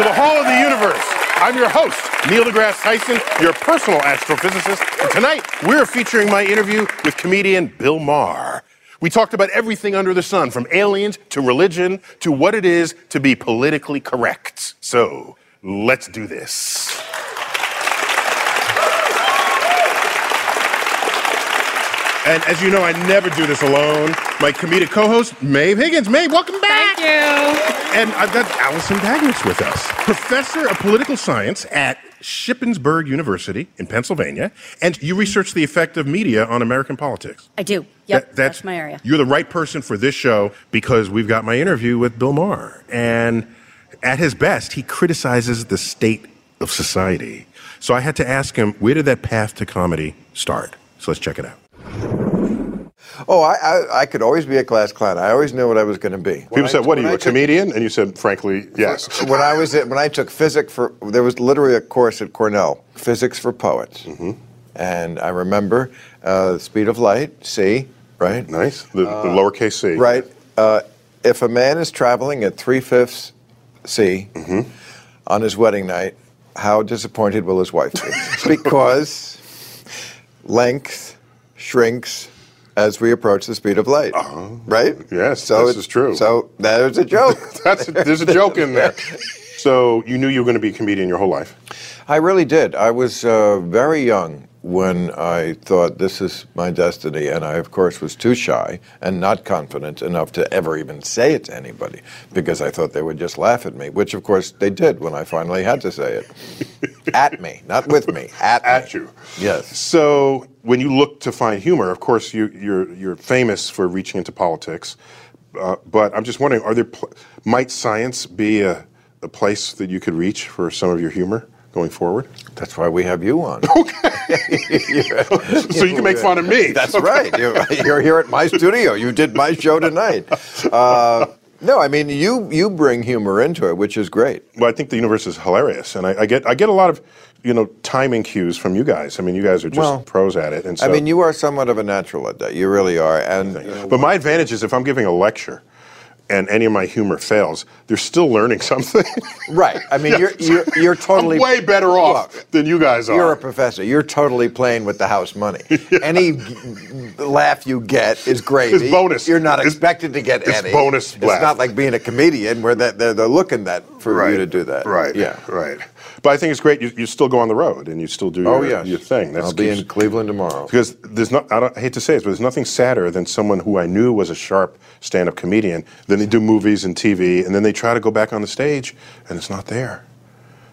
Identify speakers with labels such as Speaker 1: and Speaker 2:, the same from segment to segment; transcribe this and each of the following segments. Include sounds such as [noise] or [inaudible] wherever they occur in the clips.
Speaker 1: To the Hall of the Universe. I'm your host, Neil deGrasse Tyson, your personal astrophysicist. And tonight, we're featuring my interview with comedian Bill Maher. We talked about everything under the sun, from aliens to religion to what it is to be politically correct. So, let's do this. And as you know, I never do this alone. My comedic co-host, Maeve Higgins. Maeve, welcome back.
Speaker 2: Thank you.
Speaker 1: And I've got Alison Dagnes with us, professor of political science at Shippensburg University in Pennsylvania, and you research the effect of media on American politics.
Speaker 2: I do. Yep,
Speaker 1: That-
Speaker 2: that's, my area.
Speaker 1: You're the right person for this show because we've got my interview with Bill Maher. And at his best, he criticizes the state of society. So I had to ask him, where did that path to comedy start? So let's check it out.
Speaker 3: Oh, I, I, I could always be a class clown. I always knew what I was going to be.
Speaker 1: People
Speaker 3: When
Speaker 1: said,
Speaker 3: I-
Speaker 1: "What are you,
Speaker 3: I
Speaker 1: a
Speaker 3: took-
Speaker 1: comedian?" And you said, "Frankly, yes." [laughs]
Speaker 3: when I was at, when I took physics for there was literally a course at Cornell, physics for poets,
Speaker 1: Mm-hmm.
Speaker 3: and I remember uh, speed of light, c, right,
Speaker 1: Nice. The, the lowercase c.
Speaker 3: right. Uh, if a man is traveling at three fifths c
Speaker 1: Mm-hmm.
Speaker 3: on his wedding night, how disappointed will his wife be? [laughs] because length shrinks as we approach the speed of light, right?
Speaker 1: Uh-huh. Yes,
Speaker 3: so
Speaker 1: this
Speaker 3: it-
Speaker 1: is true.
Speaker 3: So there's a joke. [laughs]
Speaker 1: That's there's a joke in there. [laughs] So you knew you were going to be a comedian your whole life.
Speaker 3: I really did. I was uh, very young when I thought this is my destiny, and I, of course, was too shy and not confident enough to ever even say it to anybody because I thought they would just laugh at me, which, of course, they did when I finally had to say it. [laughs] at me, not with me, at,
Speaker 1: At
Speaker 3: me.
Speaker 1: you.
Speaker 3: Yes.
Speaker 1: So when you look to find humor, of course, you, you're you're famous for reaching into politics. Uh, but I'm just wondering, are there pl- might science be a, a place that you could reach for some of your humor going forward?
Speaker 3: That's why we have you on. [laughs] Okay. [laughs]
Speaker 1: so you can make fun of me. [laughs]
Speaker 3: That's right. You're, you're here at my studio. You did my show tonight. Uh, no, I mean you you bring humor into it, which is great.
Speaker 1: Well, I think the universe is hilarious, and I, I get I get a lot of you know timing cues from you guys. I mean, you guys are just
Speaker 3: Well,
Speaker 1: pros at it. And so,
Speaker 3: I mean, you are somewhat of a natural at that. You really are. And
Speaker 1: But my advantage is if I'm giving a lecture and any of my humor fails, they're still learning [laughs] something.
Speaker 3: right. I mean, you're, [laughs] you're you're totally
Speaker 1: I'm way better off
Speaker 3: Look,
Speaker 1: than you guys are.
Speaker 3: You're a professor. You're totally playing with the house money. [laughs] Any laugh you get is gravy.
Speaker 1: It's bonus.
Speaker 3: You're not
Speaker 1: It's-
Speaker 3: expected to get
Speaker 1: it's
Speaker 3: any.
Speaker 1: bonus
Speaker 3: It's
Speaker 1: laugh.
Speaker 3: not like being a comedian where that they're, they're looking that for you to do that.
Speaker 1: Right.
Speaker 3: Yeah.
Speaker 1: Right. But I think it's great. You, you still go on the road and you still do
Speaker 3: Oh
Speaker 1: your,
Speaker 3: yes.
Speaker 1: your thing.
Speaker 3: I'll be in Cleveland tomorrow.
Speaker 1: because there's not. I, don't, I hate to say it, but there's nothing sadder than someone who I knew was a sharp stand-up comedian. Then they do movies and TV, and then they try to go back on the stage, and it's not there.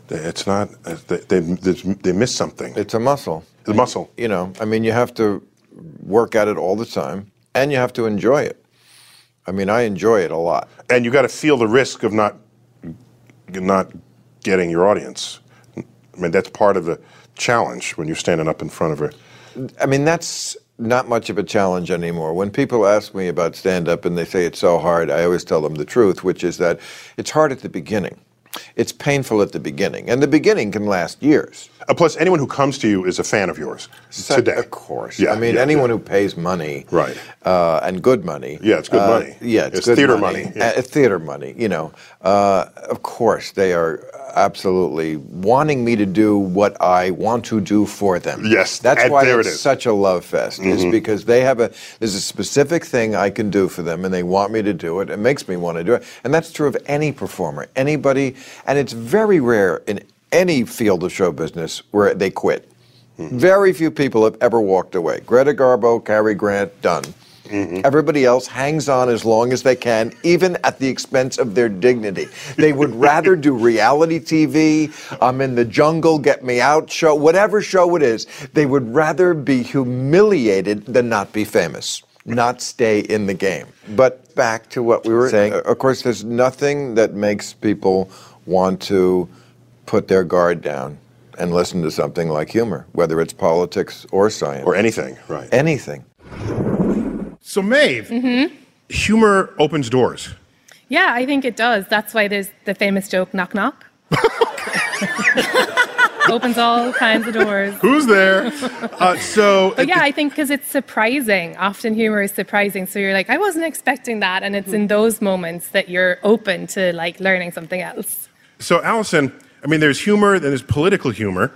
Speaker 1: They- It's not. They they, they, they miss something.
Speaker 3: It's a muscle.
Speaker 1: The muscle.
Speaker 3: You know, I mean, you have to work at it all the time, and you have to enjoy it. I mean, I enjoy it a lot.
Speaker 1: and you got to feel the risk of not not getting your audience. I mean, that's part of the challenge when you're standing up in front of a.
Speaker 3: I mean, that's not much of a challenge anymore. When people ask me about stand up and they say it's so hard, I always tell them the truth, which is that it's hard at the beginning. It's painful at the beginning, and the beginning can last years.
Speaker 1: Uh, plus, anyone who comes to you is a fan of yours today.
Speaker 3: Of course.
Speaker 1: Yeah,
Speaker 3: I mean,
Speaker 1: yeah,
Speaker 3: anyone
Speaker 1: yeah.
Speaker 3: who pays money,
Speaker 1: Right.
Speaker 3: uh, and good money.
Speaker 1: Yeah, it's good
Speaker 3: uh,
Speaker 1: money.
Speaker 3: Yeah, it's,
Speaker 1: It's theater
Speaker 3: money.
Speaker 1: money, yeah.
Speaker 3: Uh, theater money. You know, uh, of course, they are absolutely wanting me to do what I want to do for them.
Speaker 1: Yes,
Speaker 3: that's
Speaker 1: and
Speaker 3: why it's
Speaker 1: it is.
Speaker 3: such a love fest. Is
Speaker 1: Mhm.
Speaker 3: because they have a there's a specific thing I can do for them, and they want me to do it. It makes me want to do it, and that's true of any performer, anybody. And it's very rare in any field of show business where they quit. Very few people have ever walked away. Greta Garbo, Cary Grant, done. Everybody else hangs on as long as they can, even at the expense of their dignity. They would [laughs] rather do reality TV, I'm in the jungle, get me out show, whatever show it is. They would rather be humiliated than not be famous, not stay in the game. But back to what we were saying, uh, of course, there's nothing that makes people want to put their guard down and listen to something like humor, whether it's politics or science.
Speaker 1: Or anything, right.
Speaker 3: Anything.
Speaker 1: So, Maeve, humor opens doors.
Speaker 2: Yeah, I think it does. That's why there's the famous joke knock knock. [laughs] Opens all kinds of doors.
Speaker 1: Who's there? Uh, so,
Speaker 2: But yeah, I think because it's surprising. Often humor is surprising. So you're like, I wasn't expecting that. And it's in those moments that you're open to like learning something else.
Speaker 1: So Alison, I mean, there's humor, then there's political humor,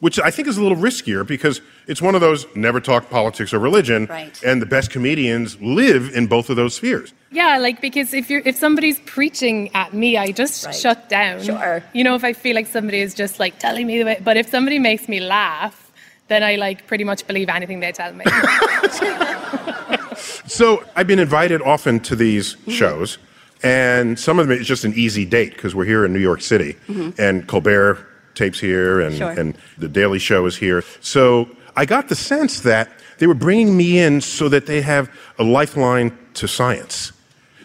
Speaker 1: which I think is a little riskier because it's one of those never talk politics or religion,
Speaker 4: Right.
Speaker 1: and the best comedians live in both of those spheres.
Speaker 2: Yeah, like because if you're if somebody's preaching at me, I just
Speaker 4: Right.
Speaker 2: shut down.
Speaker 4: Sure.
Speaker 2: You know, if I feel like somebody is just like telling me the way but if somebody makes me laugh, then I like pretty much believe anything they tell me. [laughs]
Speaker 1: So I've been invited often to these
Speaker 2: Mm-hmm.
Speaker 1: And some of them it's just an easy date because we're here in New York City, and Colbert tapes here, and,
Speaker 4: Mm-hmm. Sure.
Speaker 1: and the Daily Show is here. So I got the sense that they were bringing me in so that they have a lifeline to science,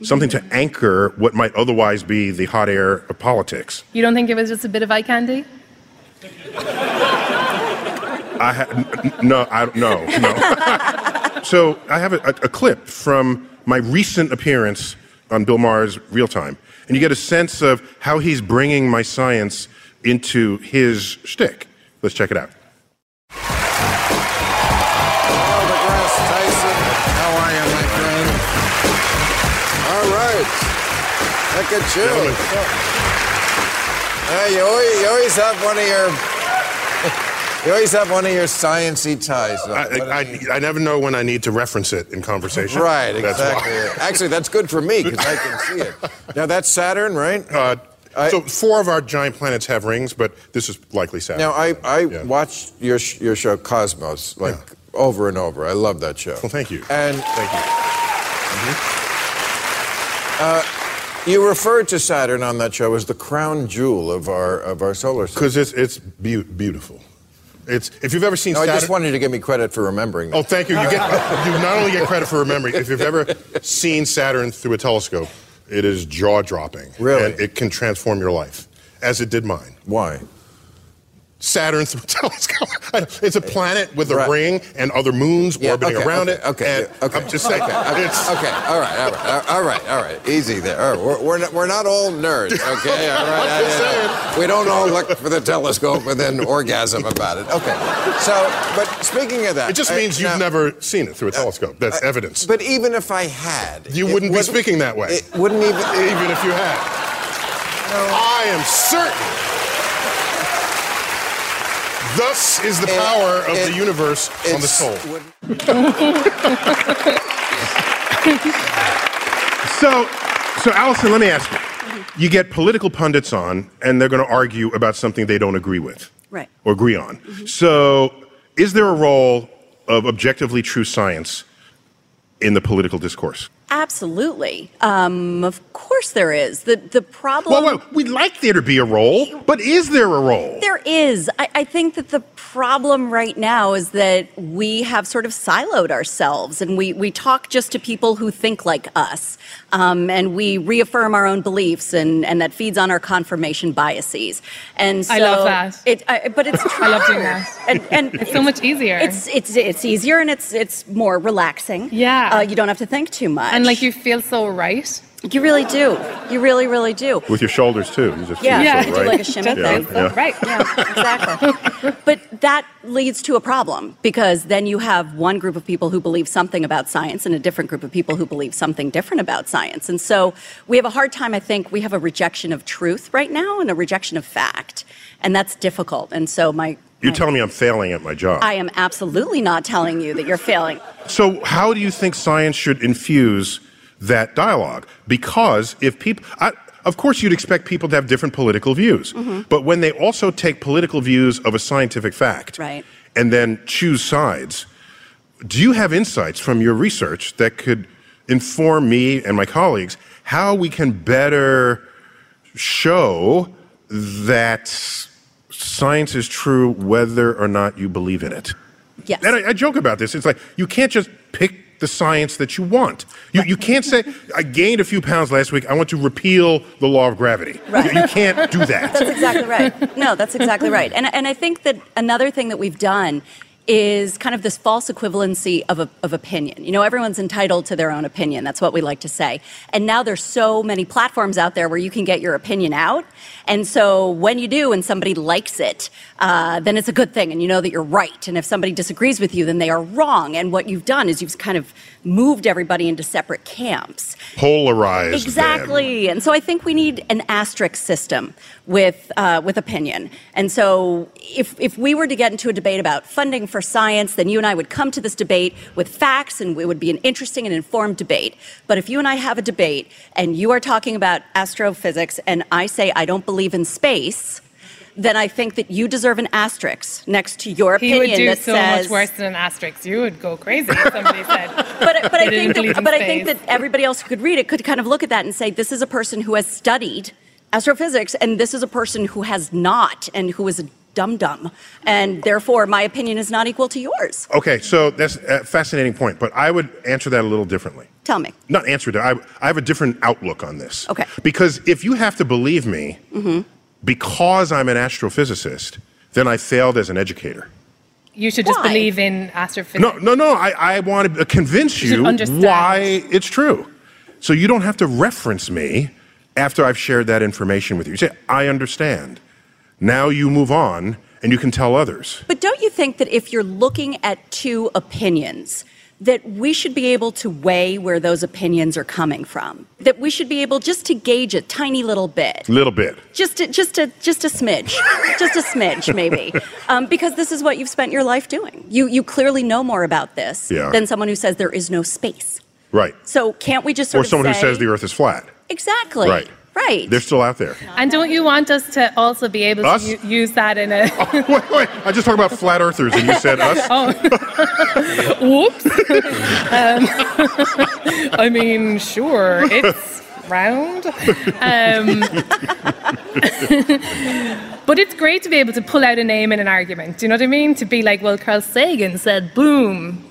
Speaker 1: something to anchor what might otherwise be the hot air of politics.
Speaker 2: you don't think it was just a bit of eye candy?
Speaker 1: I ha- no, I no, no. [laughs] so I have a, a, a clip from my recent appearance on Bill Maher's Real Time, and you get a sense of how he's bringing my science into his shtick. Let's check it out.
Speaker 5: Neil deGrasse Tyson, how are you, my friend? All right. Look at you. Uh, you, always, you always have one of your. You always have one of your sciency ties.
Speaker 1: I, I, I, I never know when I need to reference it in conversation.
Speaker 5: right, exactly.
Speaker 1: why.
Speaker 5: Actually, that's good for me because I can see it. Now that's Saturn, right?
Speaker 1: Uh,
Speaker 5: I-
Speaker 1: so four of our giant planets have rings, but this is likely Saturn.
Speaker 5: Now I, I
Speaker 1: Yeah.
Speaker 5: watched your sh- your show Cosmos like over and over. I love that show.
Speaker 1: Well, thank you.
Speaker 5: And
Speaker 1: Thank you.
Speaker 5: you referred to Saturn on that show as the crown jewel of our of our solar system.
Speaker 1: Because it's it's beau- beautiful. It's if you've ever seen
Speaker 5: No, I just wanted you to give me credit for remembering oh, that.
Speaker 1: Oh, thank you. You get [laughs] you not only get credit for remembering. If you've ever seen Saturn through a telescope, it is jaw dropping.
Speaker 5: Really?
Speaker 1: and it can transform your life, as it did mine.
Speaker 5: Why?
Speaker 1: Saturn [laughs] telescope. It's a planet with a
Speaker 5: Right.
Speaker 1: ring and other moons orbiting
Speaker 5: okay,
Speaker 1: around
Speaker 5: okay,
Speaker 1: it.
Speaker 5: Okay,
Speaker 1: and
Speaker 5: okay.
Speaker 1: I'm just saying.
Speaker 5: Okay, okay, all right, all right, all right, all right. Easy there. All right, we're, we're, not, we're not all nerds, [laughs] okay? All right.
Speaker 1: I'm just
Speaker 5: I- I- we don't all look for the telescope and then orgasm about it. Okay. So, but speaking of that,
Speaker 1: It just
Speaker 5: I-
Speaker 1: means you've
Speaker 5: now-
Speaker 1: never seen it through a uh, telescope. That's evidence.
Speaker 5: But even if I had,
Speaker 1: you wouldn't be speaking that way.
Speaker 5: It wouldn't even.
Speaker 1: even if you had. I am certain. Thus is the
Speaker 5: It-
Speaker 1: power of the universe on the soul. [laughs] So, so Alison, let me ask you. You get political pundits on, and they're going to argue about something they don't agree with,
Speaker 4: Right.
Speaker 1: or agree on. Mm-hmm. So, is there a role of objectively true science in the political discourse?
Speaker 4: Absolutely. Um, of course there is. The the problem
Speaker 1: Well, well, we'd like there to be a role, but is there a role?
Speaker 4: there is. I, I think that the problem right now is that we have sort of siloed ourselves and we, we talk just to people who think like us. Um, and we reaffirm our own beliefs, and, and that feeds on our confirmation biases. And so
Speaker 2: I love that.
Speaker 4: It, I, but it's true. [laughs]
Speaker 2: I love doing that.
Speaker 4: And, and [laughs]
Speaker 2: It's so much easier.
Speaker 4: It's it's it's easier and it's it's more relaxing.
Speaker 2: Yeah.
Speaker 4: uh, you don't have to think too much.
Speaker 2: and like you feel so right.
Speaker 4: you really do. You really really do.
Speaker 1: With your shoulders too. You just
Speaker 4: Yeah,
Speaker 1: feel
Speaker 2: Yeah.
Speaker 1: so
Speaker 4: do like a shimmy
Speaker 2: Just
Speaker 4: thing.
Speaker 2: feel right.
Speaker 4: Yeah, exactly. [laughs] but that leads to a problem because then you have one group of people who believe something about science and a different group of people who believe something different about science. And so we have a hard time, I think, we have a rejection of truth right now and a rejection of fact. And that's difficult. And so my.
Speaker 1: You're telling me I'm failing at my job.
Speaker 4: I am absolutely not telling you that you're failing.
Speaker 1: So, how do you think science should infuse that dialogue? Because if people, I, of course, you'd expect people to have different political views,
Speaker 4: Mm-hmm.
Speaker 1: but when they also take political views of a scientific fact
Speaker 4: Right.
Speaker 1: and then choose sides, do you have insights from your research that could inform me and my colleagues how we can better show that science is true whether or not you believe in it?
Speaker 4: Yes.
Speaker 1: And I, I joke about this. It's like you can't just pick the science that you want. You, you can't say, I gained a few pounds last week. I want to repeal the law of gravity.
Speaker 4: Right.
Speaker 1: You, you can't do that.
Speaker 4: That's exactly right. No, that's exactly right. And, and I think that another thing that we've done is kind of this false equivalency of, a, of opinion. You know, everyone's entitled to their own opinion. That's what we like to say. And now there's so many platforms out there where you can get your opinion out. And so when you do and somebody likes it, uh, then it's a good thing and you know that you're right. And if somebody disagrees with you, then they are wrong. And what you've done is you've kind of moved everybody into separate camps.
Speaker 1: Polarized. them.
Speaker 4: Exactly. And so I think we need an asterisk system with, uh, with opinion. And so if, if we were to get into a debate about funding for science, then you and I would come to this debate with facts and it would be an interesting and informed debate. But if you and I have a debate and you are talking about astrophysics and I say I don't believe in space, then I think that you deserve an asterisk next to your opinion.
Speaker 2: He would do so
Speaker 4: says
Speaker 2: much worse than an asterisk. You would go crazy if somebody said. [laughs]
Speaker 4: but, but I think that, but I think that everybody else who could read it could kind of look at that and say, this is a person who has studied astrophysics, and this is a person who has not, and who is a dum dum, and therefore my opinion is not equal to yours.
Speaker 1: Okay, so that's a fascinating point, but I would answer that a little differently.
Speaker 4: Tell me.
Speaker 1: Not answer it. I, I have a different outlook on this.
Speaker 4: Okay. Mm-hmm.
Speaker 1: Because if you have to believe me because I'm an astrophysicist, then I failed as an educator.
Speaker 2: You should just
Speaker 4: Why?
Speaker 2: believe in astrophysics.
Speaker 1: No, no, no. I, I want to convince
Speaker 2: You
Speaker 1: you why it's true. So you don't have to reference me after I've shared that information with you. You say, I understand. Now you move on and you can tell others.
Speaker 4: But don't you think that if you're looking at two opinions, that we should be able to weigh where those opinions are coming from? That we should be able just to gauge a tiny little bit.
Speaker 1: Little bit.
Speaker 4: Just a, just a just a smidge, [laughs] just a smidge maybe, um, because this is what you've spent your life doing. You you clearly know more about this
Speaker 1: Yeah.
Speaker 4: than someone who says there is no space.
Speaker 1: Right.
Speaker 4: So can't we just sort
Speaker 1: Or someone
Speaker 4: say,
Speaker 1: who says the earth is flat.
Speaker 4: Exactly
Speaker 1: Right.
Speaker 4: right
Speaker 1: They're still out there.
Speaker 2: And don't you want us to also be able
Speaker 1: Us?
Speaker 2: to u- use that in a. [laughs]
Speaker 1: wait, wait. I just talked about flat earthers and you said [laughs] us. [laughs]
Speaker 2: Whoops. um, I mean, sure, it's round. Um, but it's great to be able to pull out a name in an argument. Do you know what I mean? To be like, well, Carl Sagan said, boom.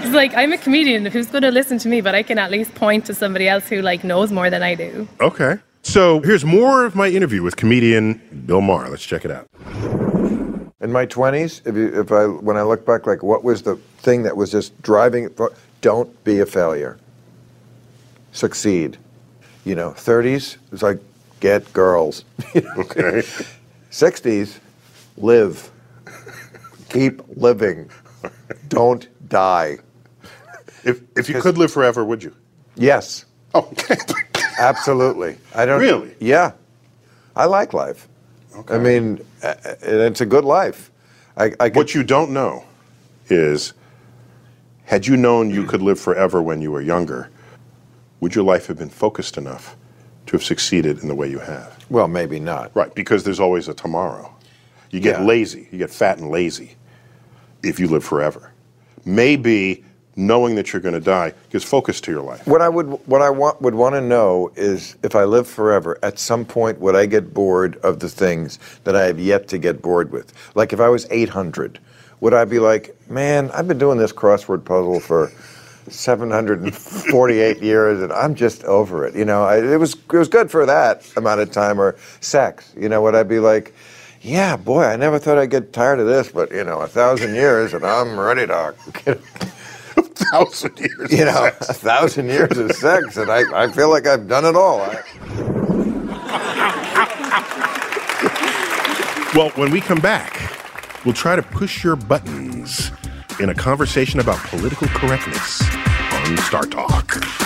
Speaker 2: It's like, I'm a comedian. Who's going to listen to me? But I can at least point to somebody else who like knows more than I do.
Speaker 1: Okay. So here's more of my interview with comedian Bill Maher. Let's check it out.
Speaker 3: In my 20s, if, you, if I, when I look back, like what was the thing that was just driving it? for- Don't be a failure. Succeed. You know, 30s, it's like get girls. [laughs]
Speaker 1: Okay.
Speaker 3: 60s, live. Keep living. Don't die.
Speaker 1: If, if you could live forever, would you?
Speaker 3: Yes,
Speaker 1: Oh, okay. [laughs]
Speaker 3: absolutely. I don't
Speaker 1: Really?
Speaker 3: Yeah, I like life. Okay. I mean, it's a good life. I, I could,
Speaker 1: what you don't know is had you known you could live forever when you were younger, would your life have been focused enough to have succeeded in the way you have?
Speaker 3: well, maybe not.
Speaker 1: Right, because there's always a tomorrow. You get
Speaker 3: Yeah.
Speaker 1: lazy, you get fat and lazy if you live forever. Maybe knowing that you're going to die gives focus to your life.
Speaker 3: What I would what I want would want to know is if I live forever, at some point would I get bored of the things that I have yet to get bored with? Like if I was 800, would I be like, man, I've been doing this crossword puzzle for 748 [laughs] years and I'm just over it. You know, I, it was it was good for that amount of time or sex. You know, would I be like, yeah, boy, I never thought I'd get tired of this, but you know, a thousand years and I'm ready to [laughs] Get,
Speaker 1: a thousand years.
Speaker 3: you
Speaker 1: of
Speaker 3: know, a thousand years of sex, and I, I feel like I've done it all. I,
Speaker 1: Well, when we come back, we'll try to push your buttons in a conversation about political correctness on StarTalk.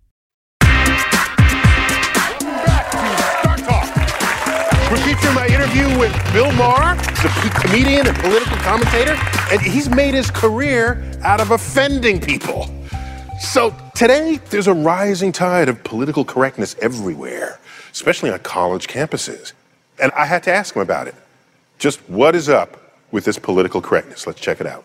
Speaker 1: We're featuring my interview with Bill Maher, the comedian and political commentator, and he's made his career out of offending people. So today, there's a rising tide of political correctness everywhere, especially on college campuses. And I had to ask him about it. Just what is up with this political correctness? Let's check it out.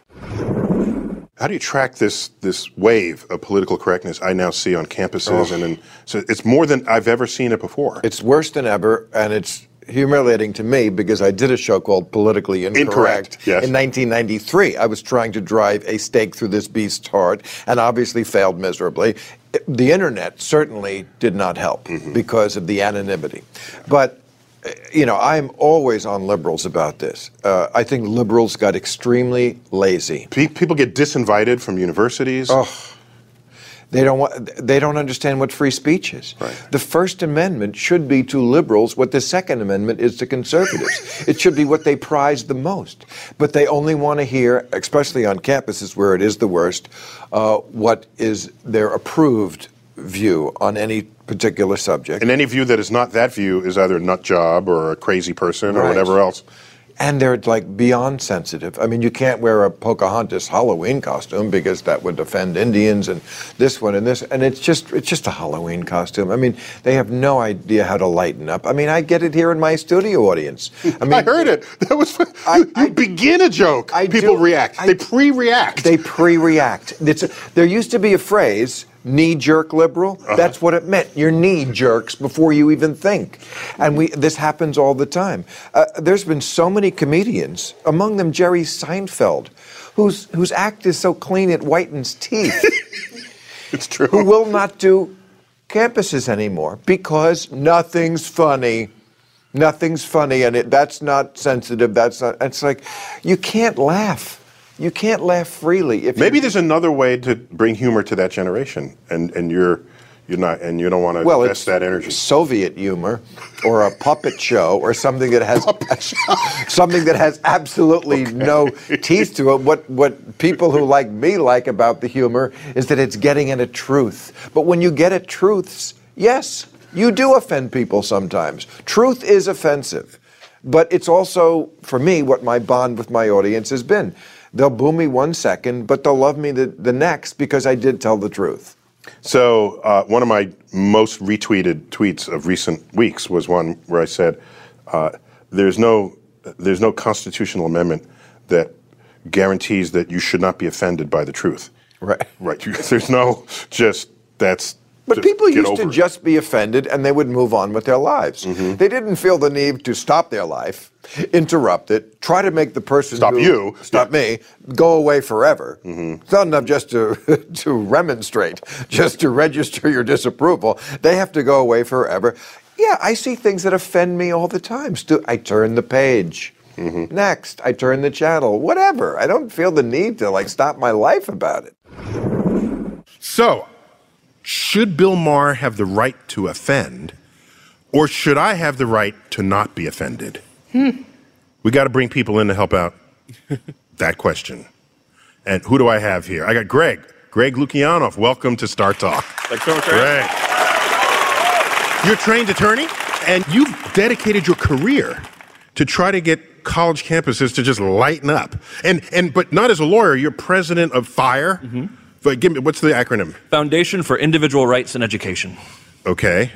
Speaker 1: How do you track this this wave of political correctness I now see on campuses and in, so it's more than I've ever seen it before.
Speaker 3: it's worse than ever, and it's humiliating to me because I did a show called Politically Incorrect,
Speaker 1: Incorrect, yes.
Speaker 3: in 1993. I was trying to drive a stake through this beast's heart and obviously failed miserably. The internet certainly did not help
Speaker 1: Mm-hmm.
Speaker 3: because of the anonymity. But you know, I'm always on liberals about this. Uh, I think liberals got extremely lazy.
Speaker 1: Pe- People get disinvited from universities.
Speaker 3: Oh. They don't want, they don't understand what free speech is.
Speaker 1: Right.
Speaker 3: The First Amendment should be to liberals what the Second Amendment is to conservatives. [laughs] it should be what they prize the most. But they only want to hear, especially on campuses where it is the worst, uh, what is their approved view on any particular subject.
Speaker 1: And any view that is not that view is either a nut job or a crazy person or whatever else.
Speaker 3: And they're like beyond sensitive. I mean, you can't wear a Pocahontas Halloween costume because that would offend Indians, and this one and this, and it's just it's just a Halloween costume. I mean, they have no idea how to lighten up. I mean, I get it here in my studio audience. [laughs] I mean,
Speaker 1: I heard it. [laughs] That was
Speaker 3: I-
Speaker 1: you,
Speaker 3: I-
Speaker 1: begin a joke.
Speaker 3: I
Speaker 1: People
Speaker 3: do-
Speaker 1: react.
Speaker 3: I-
Speaker 1: they pre-react.
Speaker 3: They pre-react. It's, there used to be a phrase, knee-jerk liberal.
Speaker 1: Uh-huh.
Speaker 3: That's what it meant. You're knee jerks before you even think, and we this happens all the time. Uh, there's been so many comedians, among them Jerry Seinfeld, whose whose act is so clean it whitens teeth, [laughs]
Speaker 1: it's true.
Speaker 3: who will not do campuses anymore because nothing's funny. Nothing's funny, and it, that's not sensitive. That's not. It's like you can't laugh. You can't laugh freely. If
Speaker 1: Maybe
Speaker 3: you-
Speaker 1: there's another way to bring humor to that generation, and and you're you're not, and you don't want to
Speaker 3: well,
Speaker 1: invest
Speaker 3: it's
Speaker 1: that energy.
Speaker 3: Soviet humor, or a puppet show, or something that has [laughs] something that has absolutely no teeth to it. What what people who like me like about the humor is that it's getting at a truth. But when you get at truths, yes, you do offend people sometimes. Truth is offensive, but it's also for me what my bond with my audience has been. They'll boo me one second, but they'll love me the, the next because I did tell the truth.
Speaker 1: So uh, one of my most retweeted tweets of recent weeks was one where I said, uh, "There's no there's no constitutional amendment that guarantees that you should not be offended by the truth."
Speaker 3: Right.
Speaker 1: Right. [laughs] There's no just that's.
Speaker 3: But people used to
Speaker 1: it.
Speaker 3: just be offended and they would move on with their lives.
Speaker 1: Mm-hmm.
Speaker 3: They didn't feel the need to stop their life, interrupt it, try to make the person
Speaker 1: Stop
Speaker 3: who-
Speaker 1: you.
Speaker 3: stop me, go away forever.
Speaker 1: Mm-hmm.
Speaker 3: It's not enough just to [laughs] to remonstrate, just to register your disapproval. They have to go away forever. Yeah, I see things that offend me all the time. Stu- I turn the page.
Speaker 1: Mm-hmm.
Speaker 3: Next, I turn the channel. Whatever. I don't feel the need to like stop my life about it.
Speaker 1: So, should Bill Maher have the right to offend, or should I have the right to not be offended? Hmm. We got to bring people in to help out [laughs] that question. And who do I have here? I got Greg. Greg Lukianoff. Welcome to StarTalk.
Speaker 6: Thanks so much,
Speaker 1: Greg. You're a trained attorney, and you've dedicated your career to try to get college campuses to just lighten up. And and but not as a lawyer. You're president of FIRE. Mm-hmm. But give me what's the acronym?
Speaker 6: Foundation for Individual Rights in Education.
Speaker 1: Okay.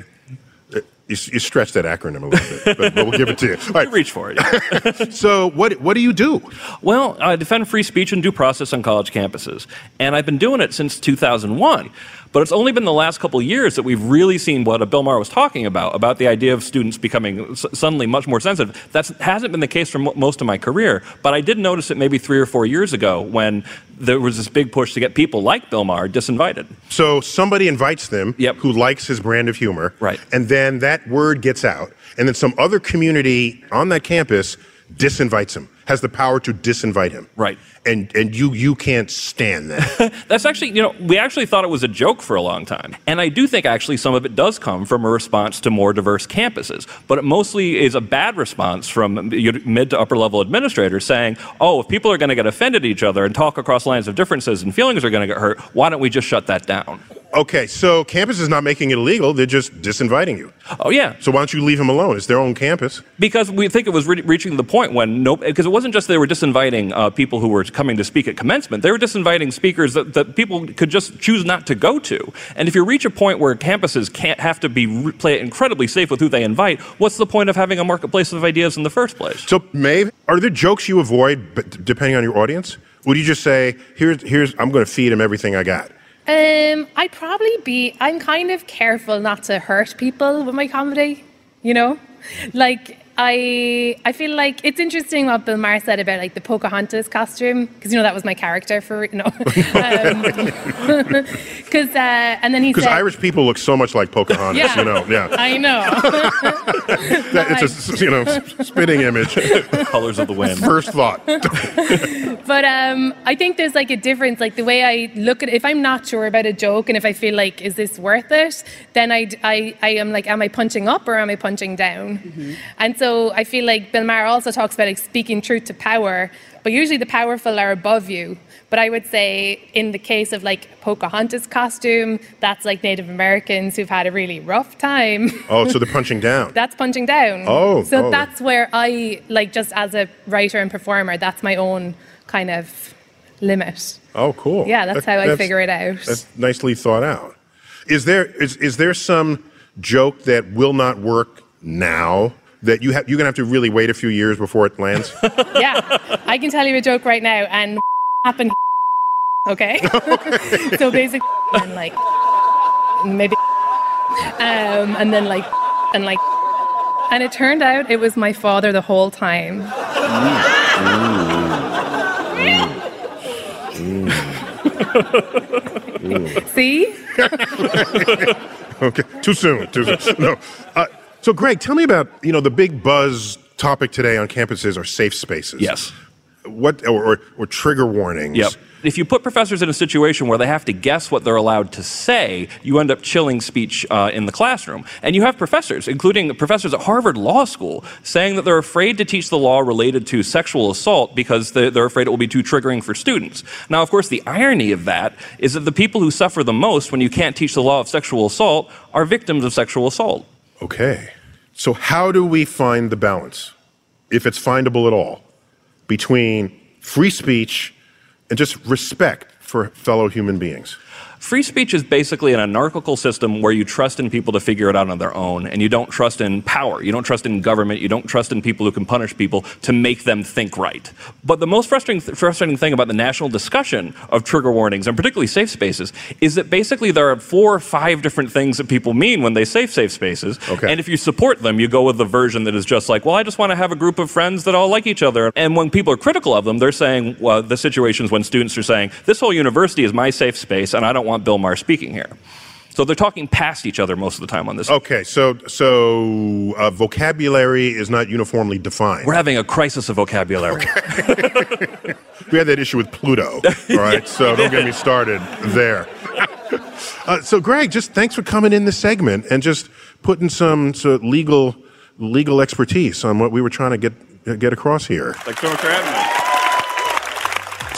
Speaker 1: Uh, You, you stretch that acronym a little bit, but, but we'll give it to you. [laughs] All right.
Speaker 6: Reach for it. yeah. [laughs]
Speaker 1: So, what what do you do?
Speaker 6: Well, I defend free speech and due process on college campuses. And I've been doing it since 2001. But it's only been the last couple of years that we've really seen what Bill Maher was talking about, about the idea of students becoming s- suddenly much more sensitive. That hasn't been the case for mo- most of my career. But I did notice it maybe three or four years ago when there was this big push to get people like Bill Maher disinvited.
Speaker 1: So, somebody invites them
Speaker 6: Yep.
Speaker 1: who likes his brand of humor,
Speaker 6: Right.
Speaker 1: And then that word gets out, and then some other community on that campus disinvites him, has the power to disinvite him,
Speaker 6: Right.
Speaker 1: And and you you can't stand that. [laughs]
Speaker 6: That's actually, you know, we actually thought it was a joke for a long time. And I do think actually some of it does come from a response to more diverse campuses. But it mostly is a bad response from mid to upper level administrators saying, oh, if people are going to get offended at each other and talk across lines of differences and feelings are going to get hurt, why don't we just shut that down?
Speaker 1: okay, so campus is not making it illegal; they're just disinviting you.
Speaker 6: Oh, yeah.
Speaker 1: So why don't you leave him alone? It's their own campus.
Speaker 6: Because we think it was re- reaching the point when no, because it wasn't just they were disinviting uh, people who were coming to speak at commencement. They were disinviting speakers that, that people could just choose not to go to. And if you reach a point where campuses can't have to be re- play it incredibly safe with who they invite, what's the point of having a marketplace of ideas in the first place?
Speaker 1: So, Maeve, are there jokes you avoid, but depending on your audience? Would you just say, "Here's, here's, I'm going to feed them everything I got"?
Speaker 2: Um, I'd probably be. I'm kind of careful not to hurt people with my comedy. You know, like I I feel like it's interesting what Bill Maher said about like the Pocahontas costume because you know that was my character for no because [laughs] [laughs] uh, and then he
Speaker 1: Because Irish people look so much like Pocahontas,
Speaker 2: Yeah.
Speaker 1: you know. Yeah,
Speaker 2: I know [laughs]
Speaker 1: That- it's a s- you know spitting image.
Speaker 6: Colors of the wind.
Speaker 1: First thought.
Speaker 2: but um I think there's like a difference like the way I look at it if I'm not sure about a joke and if I feel like is this worth it then I I, I am like am I punching up or am I punching down and so I feel like Bill Maher also talks about like speaking truth to power but usually the powerful are above you but I would say in the case of like Pocahontas costume that's like Native Americans who've had a really rough time
Speaker 1: Oh, so they're punching down. [laughs]
Speaker 2: that's punching down.
Speaker 1: Oh,
Speaker 2: so
Speaker 1: oh.
Speaker 2: that's where I like just as a writer and performer, that's my own kind of limit.
Speaker 1: Oh, cool.
Speaker 2: Yeah, that's
Speaker 1: That-
Speaker 2: how I figure it out.
Speaker 1: That's nicely thought out. Is there is is there some joke that will not work now that you have you're gonna have to really wait a few years before it lands? [laughs]
Speaker 2: yeah, I can tell you a joke right now, and [laughs] happened. [laughs] Okay, so basically, and like maybe, um, and then like, and like, and it turned out it was my father the whole time. See?
Speaker 1: okay, too soon. Too soon. No. Uh, so, Greg, tell me about you know the big buzz topic today on campuses are safe spaces.
Speaker 6: Yes.
Speaker 1: What or or, or trigger warnings?
Speaker 6: Yep. If you put professors in a situation where they have to guess what they're allowed to say, you end up chilling speech uh, in the classroom. And you have professors, including professors at Harvard Law School, saying that they're afraid to teach the law related to sexual assault because they- they're afraid it will be too triggering for students. Now, of course, the irony of that is that the people who suffer the most when you can't teach the law of sexual assault are victims of sexual assault.
Speaker 1: Okay. So, how do we find the balance, if it's findable at all, between free speech and just respect for fellow human beings?
Speaker 6: Free speech is basically an anarchical system where you trust in people to figure it out on their own, and you don't trust in power. You don't trust in government. You don't trust in people who can punish people to make them think right. But the most frustrating, frustrating thing about the national discussion of trigger warnings, and particularly safe spaces, is that basically there are four or five different things that people mean when they say safe spaces.
Speaker 1: Okay.
Speaker 6: And if you support them, you go with the version that is just like, well, I just want to have a group of friends that all like each other. And when people are critical of them, they're saying, well, the situations when students are saying, this whole university is my safe space, and I don't want Bill Maher speaking here. So they're talking past each other most of the time on this.
Speaker 1: Okay, so so uh, vocabulary is not uniformly defined.
Speaker 6: We're having a crisis of vocabulary. [laughs]
Speaker 1: We had that issue with Pluto. All [laughs] right, so don't get me started there. [laughs] uh, so, Greg, just thanks for coming in this segment and just putting some so legal legal expertise on what we were trying to get get across here.
Speaker 6: Thanks so much for having me.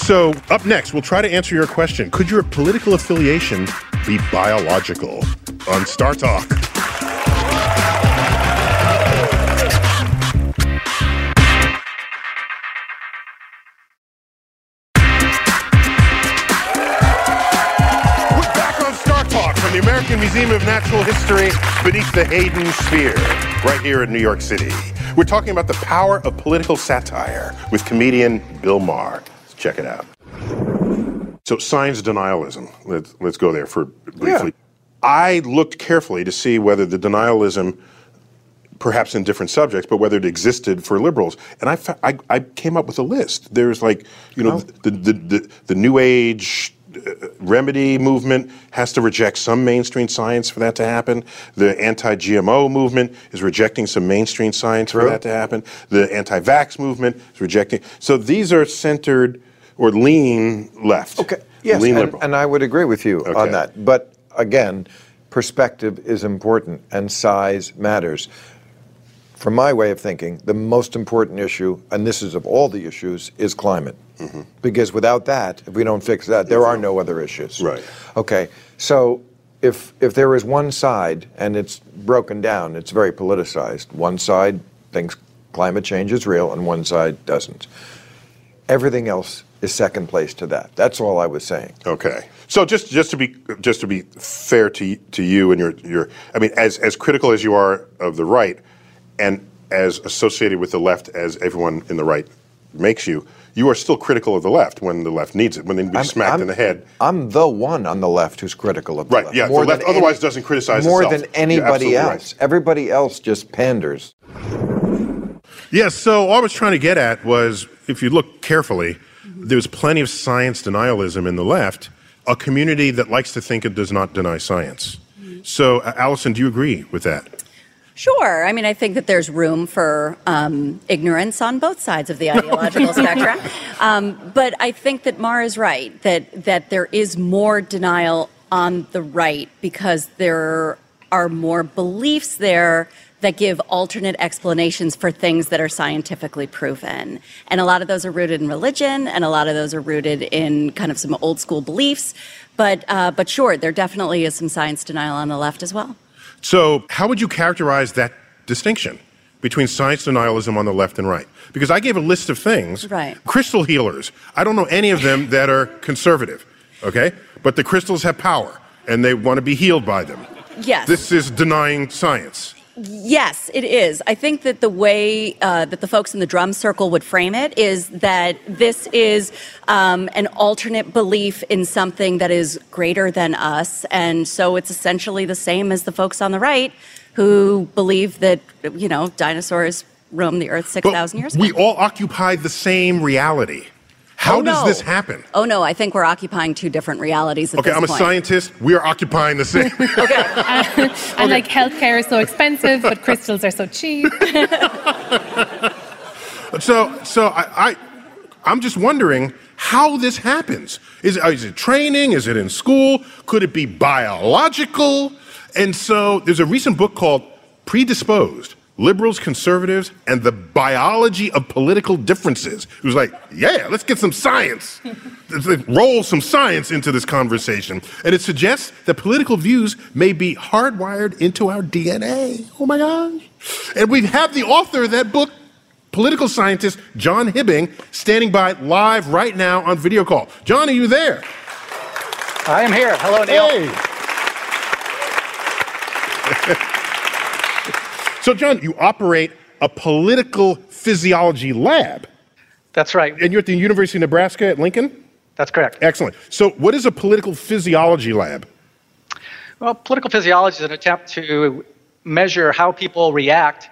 Speaker 1: So, up next, we'll try to answer your question: Could your political affiliation be biological? On StarTalk. We're back on StarTalk from the American Museum of Natural History beneath the Hayden Sphere, right here in New York City. We're talking about the power of political satire with comedian Bill Maher. Check it out. So, science denialism. Let's, let's go there for briefly. Yeah. I looked carefully to see whether the denialism, perhaps in different subjects, but whether it existed for liberals. And I, fa- I, I came up with a list. There's like, you know, the, the, the, the New Age uh, remedy movement has to reject some mainstream science for that to happen. The anti-GMO movement is rejecting some mainstream science for that to happen. The anti-vax movement is rejecting. So these are centered or lean left.
Speaker 3: Okay. Yes,
Speaker 1: lean
Speaker 3: and,
Speaker 1: liberal.
Speaker 3: and I would agree with you
Speaker 1: Okay.
Speaker 3: on that. But again, perspective is important and size matters. From my way of thinking, the most important issue, and this is of all the issues, is climate.
Speaker 1: Mm-hmm.
Speaker 3: Because without that, if we don't fix that, there are no other issues.
Speaker 1: Right.
Speaker 3: Okay. So if if there is one side and it's broken down, it's very politicized. One side thinks climate change is real, and one side doesn't. Everything else is second place to that. That's all I was saying.
Speaker 1: Okay. So just just to be just to be fair to to you and your your I mean as as critical as you are of the right and as associated with the left as everyone in the right makes you, you are still critical of the left when the left needs it, when they be
Speaker 3: I'm-
Speaker 1: smacked
Speaker 3: I'm-
Speaker 1: in the head.
Speaker 3: I'm the one on the left who's critical of the
Speaker 1: Right,
Speaker 3: left.
Speaker 1: yeah, the left otherwise doesn't criticize
Speaker 3: more
Speaker 1: itself.
Speaker 3: than anybody else.
Speaker 1: right.
Speaker 3: Everybody else just panders.
Speaker 1: Yes, so all I was trying to get at was if you look carefully, there's plenty of science denialism in the left, a community that likes to think it does not deny science. So, Alison, do you agree with that?
Speaker 4: Sure. I mean, I think that there's room for um, ignorance on both sides of the ideological [laughs] spectrum. Um, but I think that Maher is right that that there is more denial on the right because there are more beliefs there that give alternate explanations for things that are scientifically proven. And a lot of those are rooted in religion, and a lot of those are rooted in kind of some old school beliefs. But, uh, but sure, there definitely is some science denial on the left as well.
Speaker 1: So, how would you characterize that distinction between science denialism on the left and right? Because I gave a list of things.
Speaker 4: Right.
Speaker 1: Crystal healers. I don't know any of them [laughs] that are conservative, okay? But the crystals have power, and they want to be healed by them.
Speaker 4: Yes.
Speaker 1: This is denying science.
Speaker 4: Yes, it is. I think that the way uh, that the folks in the drum circle would frame it is that this is um, an alternate belief in something that is greater than us. And so it's essentially the same as the folks on the right who believe that, you know, dinosaurs roamed the earth 6,000 years ago.
Speaker 1: We all occupy the same reality. How
Speaker 4: Oh,
Speaker 1: does
Speaker 4: no.
Speaker 1: this happen?
Speaker 4: Oh, no, I think we're occupying two different realities at
Speaker 1: Okay,
Speaker 4: this
Speaker 1: I'm a scientist. We are occupying the same. [laughs] Okay. [laughs]
Speaker 2: And like healthcare is so expensive, but crystals are so cheap. [laughs]
Speaker 1: so, so I, I, I'm just wondering how this happens. Is, uh, is it training? Is it in school? Could it be biological? And so there's a recent book called Predisposed Liberals, Conservatives, and the Biology of Political Differences. It was like, yeah, let's get some science. Let's roll some science into this conversation. And it suggests that political views may be hardwired into our DNA. Oh my gosh. And we have the author of that book, political scientist John Hibbing, standing by live right now on video call. John, are you there?
Speaker 7: I am here. Hello, Neil.
Speaker 1: Hey. [laughs] so, John, you operate a political physiology lab,
Speaker 7: That's right.
Speaker 1: and you're at the University of Nebraska at Lincoln?
Speaker 7: That's correct.
Speaker 1: Excellent. So, what is a political physiology lab?
Speaker 7: Well, political physiology is an attempt to measure how people react.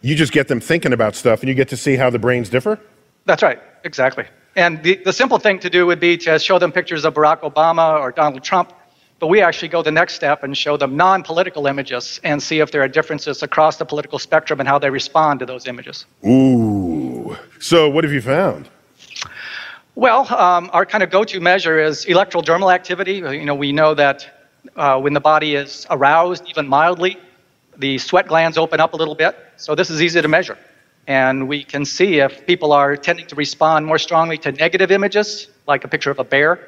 Speaker 1: You just get them thinking about stuff and you get to see how the brains differ?
Speaker 7: That's right. Exactly. And the, the simple thing to do would be to show them pictures of Barack Obama or Donald Trump. But we actually go the next step and show them non political images and see if there are differences across the political spectrum and how they respond to those images.
Speaker 1: Ooh. So, what have you found?
Speaker 7: Well, um, our kind of go-to measure is electrodermal activity. You know, we know that uh, when the body is aroused, even mildly, the sweat glands open up a little bit. So this is easy to measure, and we can see if people are tending to respond more strongly to negative images, like a picture of a bear,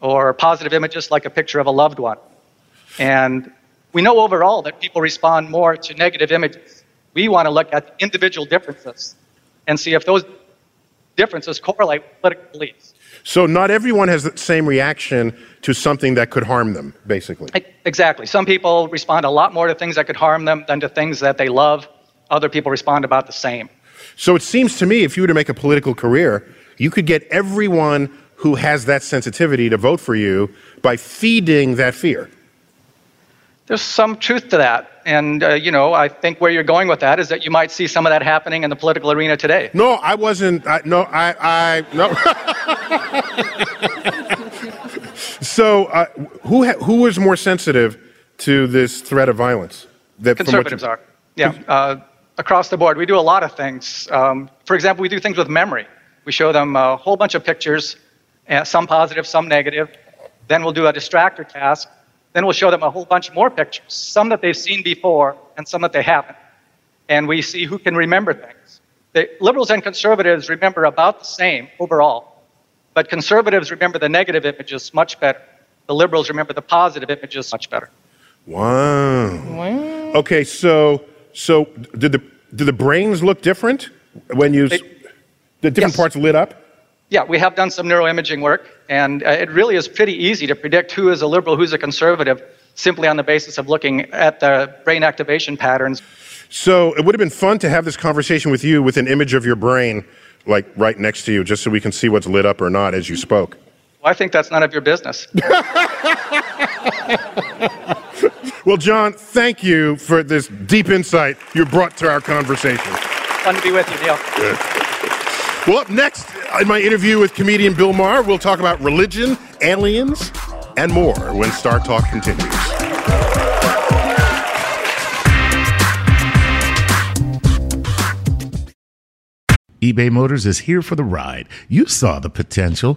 Speaker 7: or positive images, like a picture of a loved one. And we know overall that people respond more to negative images. We want to look at individual differences and see if those differences correlate with political beliefs.
Speaker 1: So, not everyone has the same reaction to something that could harm them, basically.
Speaker 7: Exactly. Some people respond a lot more to things that could harm them than to things that they love. Other people respond about the same.
Speaker 1: So it seems to me if you were to make a political career, you could get everyone who has that sensitivity to vote for you by feeding that fear.
Speaker 7: There's some truth to that. And, uh, you know, I think where you're going with that is that you might see some of that happening in the political arena today.
Speaker 1: No, I wasn't. I, no, I, I, no. [laughs] so, uh, who ha- who is more sensitive to this threat of violence? That from what you-
Speaker 7: Conservatives are. Yeah. Uh, across the board. We do a lot of things. Um, for example, we do things with memory. We show them a whole bunch of pictures, some positive, some negative. Then we'll do a distractor task. Then we'll show them a whole bunch more pictures, some that they've seen before and some that they haven't. And we see who can remember things. The liberals and conservatives remember about the same overall, but conservatives remember the negative images much better. The liberals remember the positive images much better.
Speaker 1: Wow. wow. Okay, so so did the did the brains look different when you s- the different
Speaker 7: Yes.
Speaker 1: parts lit up?
Speaker 7: Yeah, we have done some neuroimaging work, and uh, it really is pretty easy to predict who is a liberal, who's a conservative, simply on the basis of looking at the brain activation patterns.
Speaker 1: So it would have been fun to have this conversation with you with an image of your brain, like right next to you, just so we can see what's lit up or not as you spoke.
Speaker 7: Well, I think that's none of your business. [laughs]
Speaker 1: Well, John, thank you for this deep insight you brought to our conversation.
Speaker 7: Fun to be with you, Neil.
Speaker 1: Good. Well, up next in my interview with comedian Bill Maher, we'll talk about religion, aliens, and more when StarTalk continues.
Speaker 8: eBay Motors is here for the ride. You saw the potential.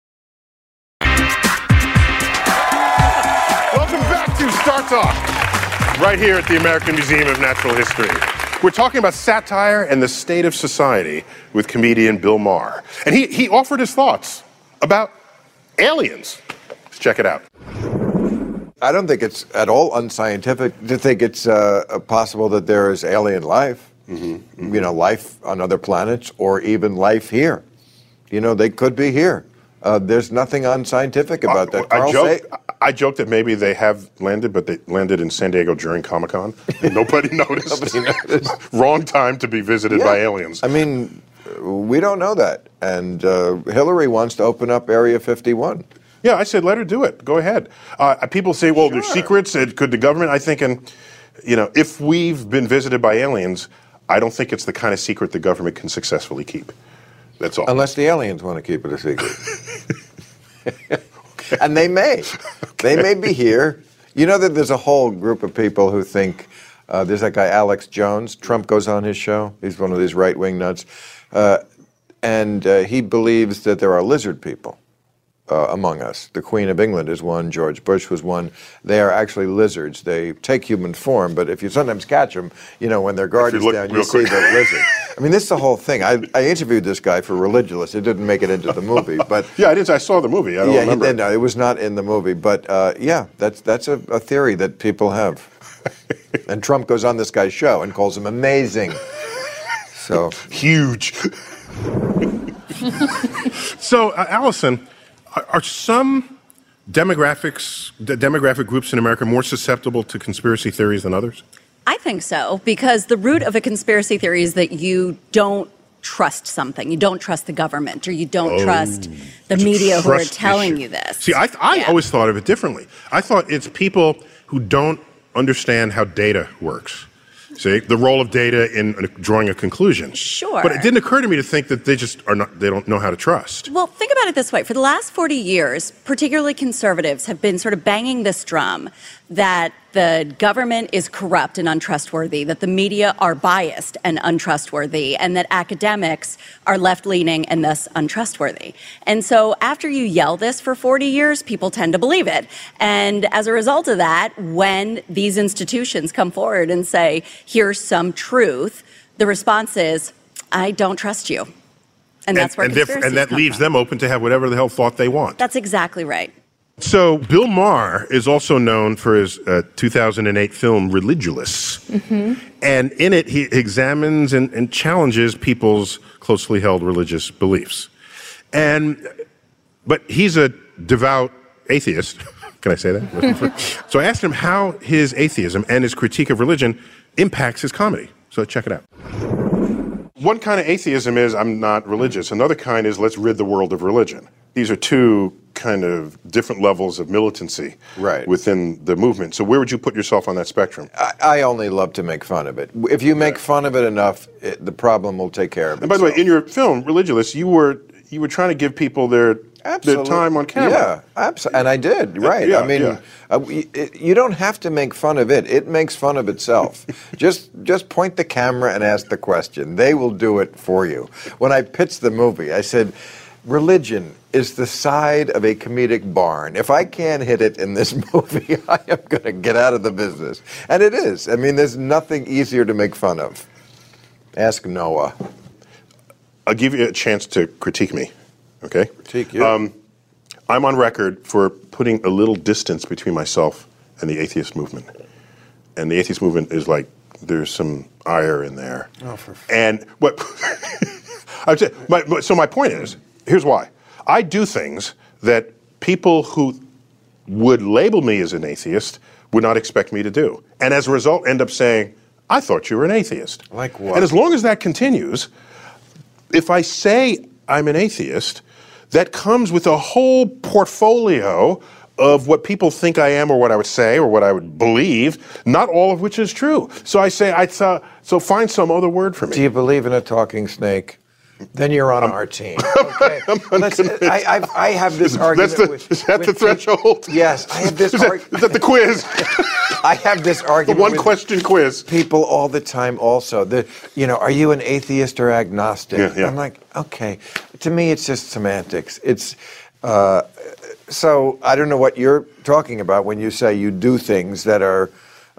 Speaker 1: Welcome back to StarTalk, right here at the American Museum of Natural History. We're talking about satire and the state of society with comedian Bill Maher. And he, he offered his thoughts about aliens. Let's check it out.
Speaker 3: I don't think it's at all unscientific to think it's uh, possible that there is alien life,
Speaker 1: Mm-hmm.
Speaker 3: you know, life on other planets or even life here. You know, they could be here. Uh, there's nothing unscientific about that.
Speaker 1: I
Speaker 3: Carl
Speaker 1: joked, I joked that maybe they have landed, but they landed in San Diego during Comic Con. [laughs] Nobody noticed. [laughs] Wrong time to be visited by aliens.
Speaker 3: I mean, we don't know that. And uh, Hillary wants to open up Area 51.
Speaker 1: Yeah, I said let her do it. Go ahead. Uh, people say, well, there's secrets. It, could the government? I think, and you know, if we've been visited by aliens, I don't think it's the kind of secret the government can successfully keep. That's all.
Speaker 3: Unless the aliens want to keep it a secret. [laughs] and they may. They may be here. You know that there's a whole group of people who think uh, there's that guy Alex Jones. Trump goes on his show. He's one of these right wing nuts. Uh, and uh, he believes that there are lizard people uh, among us. The Queen of England is one, George Bush was one. They are actually lizards. They take human form, but if you sometimes catch them, you know, when their guard
Speaker 1: you
Speaker 3: is down, you
Speaker 1: real
Speaker 3: see the lizard. [laughs] I mean, this is the whole thing. I, I interviewed this guy for Religulous. It didn't make it into the movie, [laughs] but
Speaker 1: yeah, I did. I saw the movie. I don't
Speaker 3: yeah,
Speaker 1: remember.
Speaker 3: did- no, it was not in the movie. But uh, yeah, that's that's a, a theory that people have. [laughs] and Trump goes on this guy's show and calls him amazing. So
Speaker 1: huge. so, uh, Alison, are, are some demographics, the demographic groups in America more susceptible to conspiracy theories than others?
Speaker 4: I think so, because the root of a conspiracy theory is that you don't trust something. You don't trust the government, or you don't
Speaker 1: Oh,
Speaker 4: trust the media who are telling
Speaker 1: issue.
Speaker 4: you this.
Speaker 1: See, I, I always thought of it differently. I thought it's people who don't understand how data works. See, the role of data in drawing a conclusion.
Speaker 4: Sure.
Speaker 1: But it didn't occur to me to think that they just are not, they don't know how to trust.
Speaker 4: Well, think about it this way. For the last 40 years, particularly conservatives have been sort of banging this drum that the government is corrupt and untrustworthy, that the media are biased and untrustworthy, and that academics are left leaning and thus untrustworthy. And so after you yell this for 40 years, people tend to believe it. And as a result of that, when these institutions come forward and say, here's some truth, the response is, I don't trust you. And that's where
Speaker 1: and, and that leaves
Speaker 4: from.
Speaker 1: them open to have whatever the hell thought they want.
Speaker 4: That's exactly right.
Speaker 1: So Bill Maher is also known for his uh, 2008 film Religulous. And in it, he examines and, and challenges people's closely held religious beliefs. And, but he's a devout atheist. [laughs] Can I say that? [laughs] so I asked him how his atheism and his critique of religion impacts his comedy. So check it out. One kind of atheism is I'm not religious. Another kind is let's rid the world of religion. These are two kind of different levels of militancy
Speaker 3: Right.
Speaker 1: within the movement. So where would you put yourself on that spectrum?
Speaker 3: I, I only love to make fun of it. If you make fun of it enough, it, the problem will take care of
Speaker 1: And by the way, in your film Religulous, you were you were trying to give people their their time on camera.
Speaker 3: Yeah, absolutely. And I did, right.
Speaker 1: yeah,
Speaker 3: I mean,
Speaker 1: yeah.
Speaker 3: uh, you don't have to make fun of it. It makes fun of itself. [laughs] just just point the camera and ask the question. They will do it for you. When I pitched the movie, I said, religion is the side of a comedic barn. If I can't hit it in this [laughs] movie, I am going to get out of the business. And it is. I mean, there's nothing easier to make fun of. Ask Noah.
Speaker 1: I'll give you a chance to critique me. Okay?
Speaker 3: Critique you.
Speaker 1: Um, I'm on record for putting a little distance between myself and the atheist movement. And the atheist movement is like there's some ire in there.
Speaker 3: Oh, for f-
Speaker 1: And what? [laughs] I'm saying, my, my- so my point is, here's why. I do things that people who would label me as an atheist would not expect me to do, and as a result, end up saying, "I thought you were an atheist."
Speaker 3: Like what?
Speaker 1: And as long as that continues, if I say I'm an atheist, that comes with a whole portfolio of what people think I am or what I would say or what I would believe, not all of which is true. So I say, I th- so find some other word for me.
Speaker 3: Do you believe in a talking snake? Then you're on our team. [laughs] Okay. Let's- I, I've, I have this argument.
Speaker 1: That's the,
Speaker 3: with,
Speaker 1: is that
Speaker 3: with
Speaker 1: the
Speaker 3: people-
Speaker 1: threshold?
Speaker 3: Yes, I have this.
Speaker 1: Is that, is the quiz? [laughs]
Speaker 3: I have this argument.
Speaker 1: the
Speaker 3: one
Speaker 1: question quiz.
Speaker 3: People all the time. Also, the you know, are you an atheist or agnostic?
Speaker 1: Yeah, yeah.
Speaker 3: I'm like, okay. To me, it's just semantics. It's. Uh, so I don't know what you're talking about when you say you do things that are.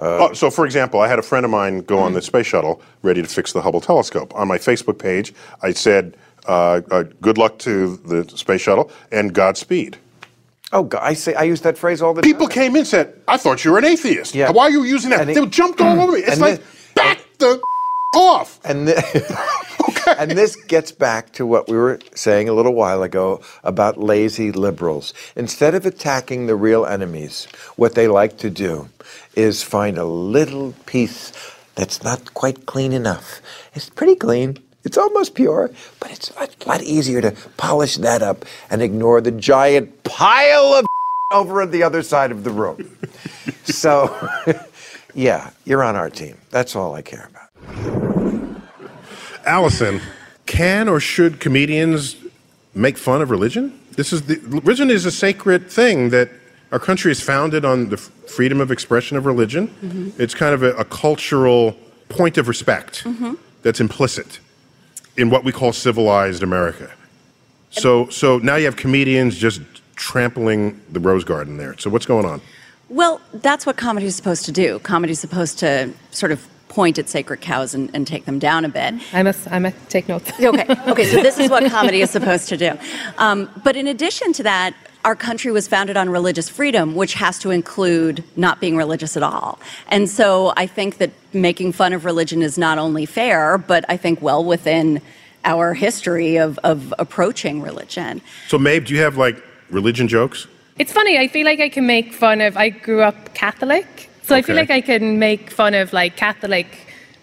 Speaker 1: Oh, so, for example, I had a friend of mine go on the space shuttle ready to fix the Hubble telescope. On my Facebook page, I said, uh, uh, "Good luck to the space shuttle and Godspeed."
Speaker 3: Oh, God, I say I use that phrase all the time.
Speaker 1: People
Speaker 3: time.
Speaker 1: came in and said, "I thought you were an atheist.
Speaker 3: Yeah.
Speaker 1: Why are you using that?"
Speaker 3: And it-
Speaker 1: they jumped all over me. [clears throat] It's like
Speaker 3: it-
Speaker 1: back the [laughs] [laughs] off.
Speaker 3: And, [laughs] thi- and this gets back to what we were saying a little while ago about lazy liberals. Instead of attacking the real enemies, what they like to do is find a little piece that's not quite clean enough. It's pretty clean. It's almost pure, but it's a lot easier to polish that up and ignore the giant pile of [laughs] over on the other side of the room. So, [laughs] yeah, you're on our team. That's all I care about.
Speaker 1: Alison, can or should comedians make fun of religion? This is the religion is a sacred thing that our country is founded on the freedom of expression of religion.
Speaker 4: Mm-hmm.
Speaker 1: It's kind of a, a cultural point of respect
Speaker 4: Mm-hmm.
Speaker 1: that's implicit in what we call civilized America. So, so now you have comedians just trampling the rose garden there. So what's going on?
Speaker 4: Well, that's what comedy is supposed to do. Comedy is supposed to sort of point at sacred cows and, and take them down a bit.
Speaker 2: I must, I must take notes. [laughs]
Speaker 4: Okay, okay, so this is what [laughs] comedy is supposed to do. Um, but in addition to that, our country was founded on religious freedom, which has to include not being religious at all. And so I think that making fun of religion is not only fair, but I think well within our history of, of approaching religion.
Speaker 1: So, Maeve, do you have like religion jokes?
Speaker 2: It's funny. I feel like I can make fun of. I grew up Catholic, so I feel like I can make fun of like Catholic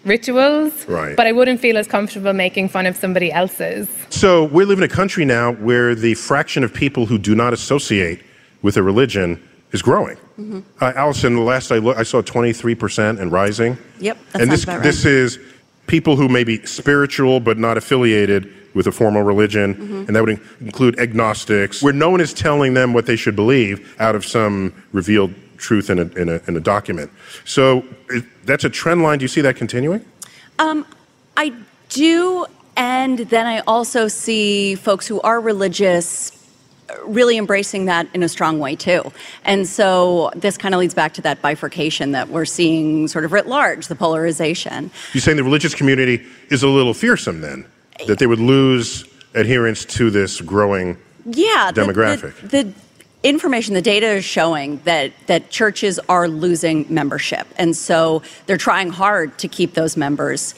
Speaker 2: rituals.
Speaker 1: Right.
Speaker 2: But I wouldn't feel as comfortable making fun of somebody else's.
Speaker 1: So we live in a country now where the fraction of people who do not associate with a religion is growing.
Speaker 4: Mm-hmm.
Speaker 1: Uh, Alison, the last I looked, I saw 23% and rising.
Speaker 4: Yep, that
Speaker 1: and this
Speaker 4: about right.
Speaker 1: this is people who may be spiritual but not affiliated with a formal religion,
Speaker 4: Mm-hmm.
Speaker 1: and that would in- include agnostics, where no one is telling them what they should believe out of some revealed truth in a, in a, in a document. So it, that's a trend line. Do you see that continuing?
Speaker 4: Um, I do, and then I also see folks who are religious really embracing that in a strong way too. And so this kind of leads back to that bifurcation that we're seeing sort of writ large, the polarization.
Speaker 1: You're saying the religious community is a little fearsome then? That they would lose adherence to this growing
Speaker 4: Yeah, the-
Speaker 1: demographic?
Speaker 4: The, the information, the data is showing that that churches are losing membership, and so they're trying hard to keep those members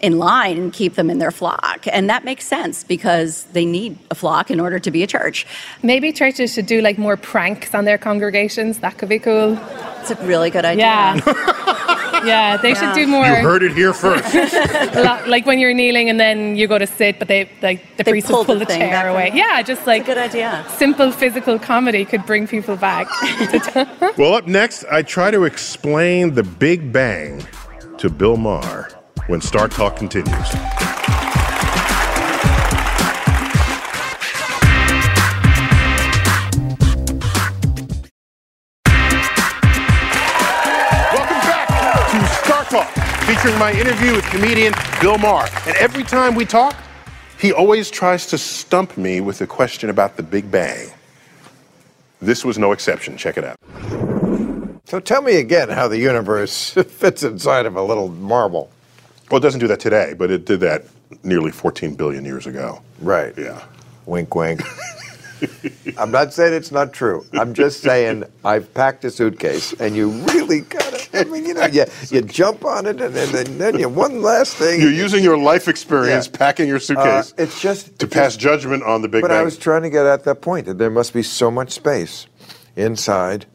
Speaker 4: in line and keep them in their flock, and that makes sense because they need a flock in order to be a church.
Speaker 2: Maybe churches should do like more pranks on their congregations. That could be cool.
Speaker 4: It's a really good idea.
Speaker 2: Yeah. [laughs] yeah, they
Speaker 4: Yeah.
Speaker 2: should do more.
Speaker 1: You heard it here first. [laughs]
Speaker 2: lot, like when you're kneeling and then you go to sit, but they like the
Speaker 4: They
Speaker 2: priest
Speaker 4: pull
Speaker 2: will pull
Speaker 4: the
Speaker 2: the, chair away.
Speaker 4: them.
Speaker 2: Yeah, just like
Speaker 4: Good idea.
Speaker 2: simple physical comedy could bring people back. [laughs]
Speaker 1: well, up next, I try to explain the Big Bang to Bill Maher when StarTalk continues. Talk, featuring my interview with comedian Bill Maher. And every time we talk, he always tries to stump me with a question about the Big Bang. This was no exception. Check it out.
Speaker 3: So tell me again how the universe [laughs] fits inside of a little marble.
Speaker 1: Well, it doesn't do that today, but it did that nearly 14 billion years ago.
Speaker 3: Right.
Speaker 1: Yeah.
Speaker 3: Wink, wink. [laughs] I'm not saying it's not true. I'm just saying I've packed a suitcase, and you really gotta. I mean, you know, you, you jump on it, and, then and then you one last thing.
Speaker 1: You're using your life experience
Speaker 3: Yeah.
Speaker 1: packing your suitcase
Speaker 3: Uh, it's just
Speaker 1: to pass judgment on the Big
Speaker 3: But. I was trying to get at that point that there must be so much space inside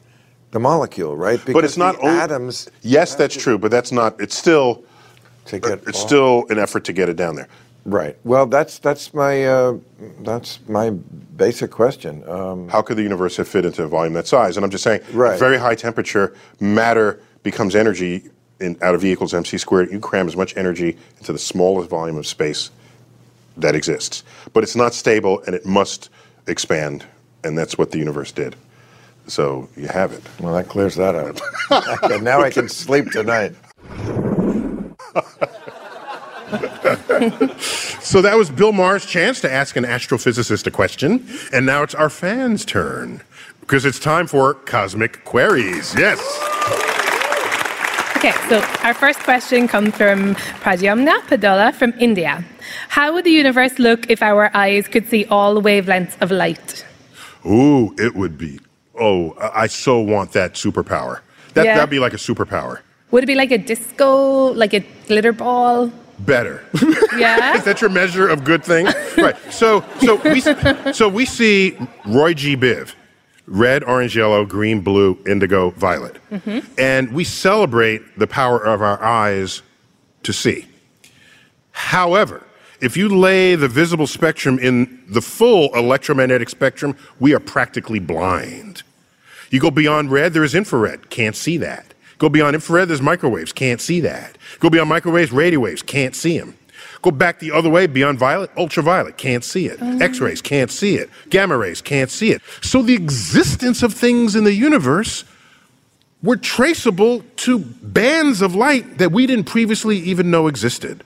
Speaker 3: the molecule, right? Because
Speaker 1: but it's not
Speaker 3: the
Speaker 1: only
Speaker 3: atoms.
Speaker 1: Yes, that's true, but that's not. It's still.
Speaker 3: To get
Speaker 1: it's
Speaker 3: all-
Speaker 1: still an effort to get it down there.
Speaker 3: Right. Well, that's that's my uh, that's my basic question. Um,
Speaker 1: How could the universe have fit into a volume that size? And I'm just saying,
Speaker 3: Right.
Speaker 1: very high temperature, matter becomes energy in, out of E equals mc squared. You cram as much energy into the smallest volume of space that exists. But it's not stable, and it must expand, and that's what the universe did. So you have it.
Speaker 3: well, that clears that up. [laughs] okay, now I can sleep tonight. [laughs] [laughs]
Speaker 1: So that was Bill Maher's chance to ask an astrophysicist a question, and now it's our fans' turn because it's time for cosmic queries. Yes.
Speaker 2: okay, so our first question comes from Pradyumna Padola from India. How would the universe look if our eyes could see all wavelengths of light?
Speaker 1: Ooh, it would be. Oh, I I so want that superpower. That
Speaker 2: Yeah.
Speaker 1: that'd be like a superpower.
Speaker 2: Would it be like a disco, like a glitter ball?
Speaker 1: Better.
Speaker 2: Yeah. [laughs]
Speaker 1: Is that your measure of good thing? right. So so we so we see Roy G. Biv, red, orange, yellow, green, blue, indigo, violet, mm-hmm. and we celebrate the power of our eyes to see. However, if you lay the visible spectrum in the full electromagnetic spectrum, we are practically blind. You go beyond red, there is infrared, can't see that. Go beyond infrared, there's microwaves, can't see that. Go beyond microwaves, radio waves, can't see them. Go back the other way, beyond violet, ultraviolet, can't see it. X rays, can't see it. Gamma rays, can't see it. So the existence of things in the universe were traceable to bands of light that we didn't previously even know existed.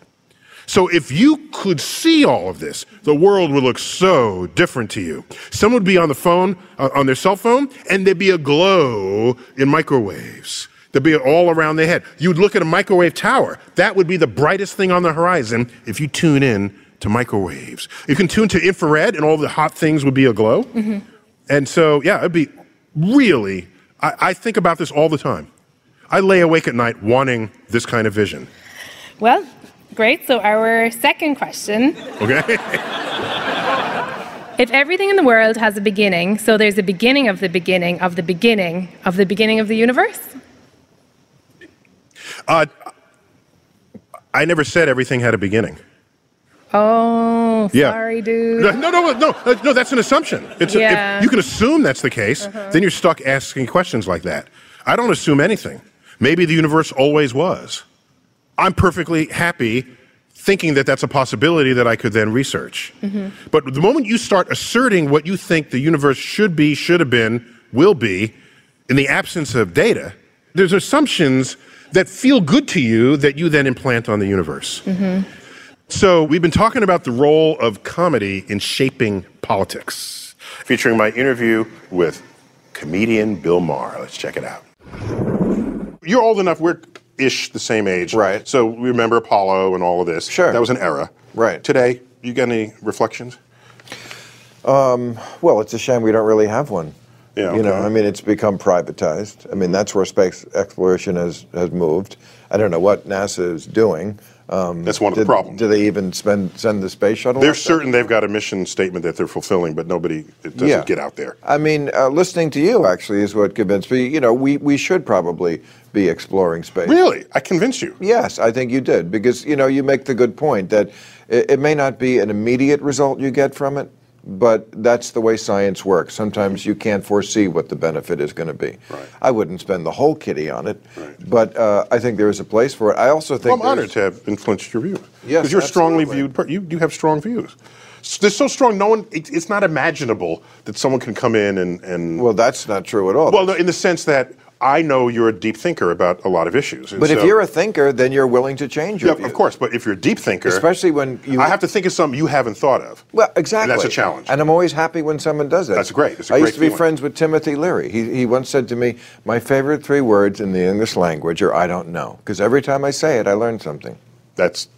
Speaker 1: So if you could see all of this, the world would look so different to you. Some would be on the phone, uh, on their cell phone, and there'd be a glow in microwaves. There'd be all around their head. You'd look at a microwave tower. That would be the brightest thing on the horizon if you tune in to microwaves. You can tune to infrared, and all the hot things would be aglow. Mm-hmm. And so, yeah, it'd be really, I, I think about this all the time. I lay awake at night wanting this kind of vision.
Speaker 2: Well, great. So our second question
Speaker 1: Okay? [laughs]
Speaker 2: If everything in the world has a beginning, so there's a beginning of the beginning of the beginning of the beginning of the universe?
Speaker 1: Uh, I never said everything had a beginning.
Speaker 2: Oh,
Speaker 1: Yeah.
Speaker 2: sorry, dude.
Speaker 1: No, no, no, no, uh, no. That's an assumption. It's a- if
Speaker 2: Yeah. Uh-huh.
Speaker 1: you can assume that's the case, then you're stuck asking questions like that. I don't assume anything. Maybe the universe always was. I'm perfectly happy thinking that that's a possibility that I could then research.
Speaker 2: Mm-hmm.
Speaker 1: But the moment you start asserting what you think the universe should be, should have been, will be, in the absence of data, there's assumptions that feel good to you that you then implant on the universe. So we've been talking about the role of comedy in shaping politics. featuring my interview with comedian Bill Maher. Let's check it out. You're old enough, we're ish the same age.
Speaker 3: Right.
Speaker 1: So we remember Apollo and all of this.
Speaker 3: Sure.
Speaker 1: That was an era.
Speaker 3: Right.
Speaker 1: Today, you got any reflections?
Speaker 3: Um, well, it's a shame we don't really have one.
Speaker 1: Yeah,
Speaker 3: You know,
Speaker 1: okay.
Speaker 3: I mean, it's become privatized. I mean, that's where space exploration has, has moved. I don't know what NASA is doing. Um,
Speaker 1: That's one of the problems.
Speaker 3: Do they even spend send the space shuttle?
Speaker 1: They're certain they've got a mission statement that they're fulfilling, but nobody it doesn't
Speaker 3: Yeah.
Speaker 1: get out there.
Speaker 3: I mean, uh, listening to you actually is what convinced me. You know, we, we should probably be exploring space.
Speaker 1: Really? I convinced you.
Speaker 3: Yes, I think you did because you know you make the good point that it, it may not be an immediate result you get from it, but that's the way science works. Sometimes you can't foresee what the benefit is going to be.
Speaker 1: Right.
Speaker 3: I wouldn't spend the whole kitty on it,
Speaker 1: Right.
Speaker 3: but uh, I think there is a place for it. I also
Speaker 1: Well,
Speaker 3: think
Speaker 1: I'm honored to have influenced your views.
Speaker 3: Yes,
Speaker 1: because you're a strongly viewed. Per- you you have strong views. They're so strong. No one. It, it's not imaginable that someone can come in and and.
Speaker 3: Well, that's not true at all.
Speaker 1: well, no, in the sense that I know you're a deep thinker about a lot of issues. and
Speaker 3: but if you're a thinker, then you're willing to change your
Speaker 1: yeah,
Speaker 3: views.
Speaker 1: of course. But if you're a deep thinker,
Speaker 3: Especially when you
Speaker 1: I have to think of something you haven't thought of.
Speaker 3: Well, exactly.
Speaker 1: And that's a challenge.
Speaker 3: And I'm always happy when someone does that.
Speaker 1: That's great. It's a
Speaker 3: I
Speaker 1: great
Speaker 3: used to be friends with Timothy Leary. He, he once said to me, My favorite three words in the English language are I don't know. Because every time I say it, I learn something.
Speaker 1: That's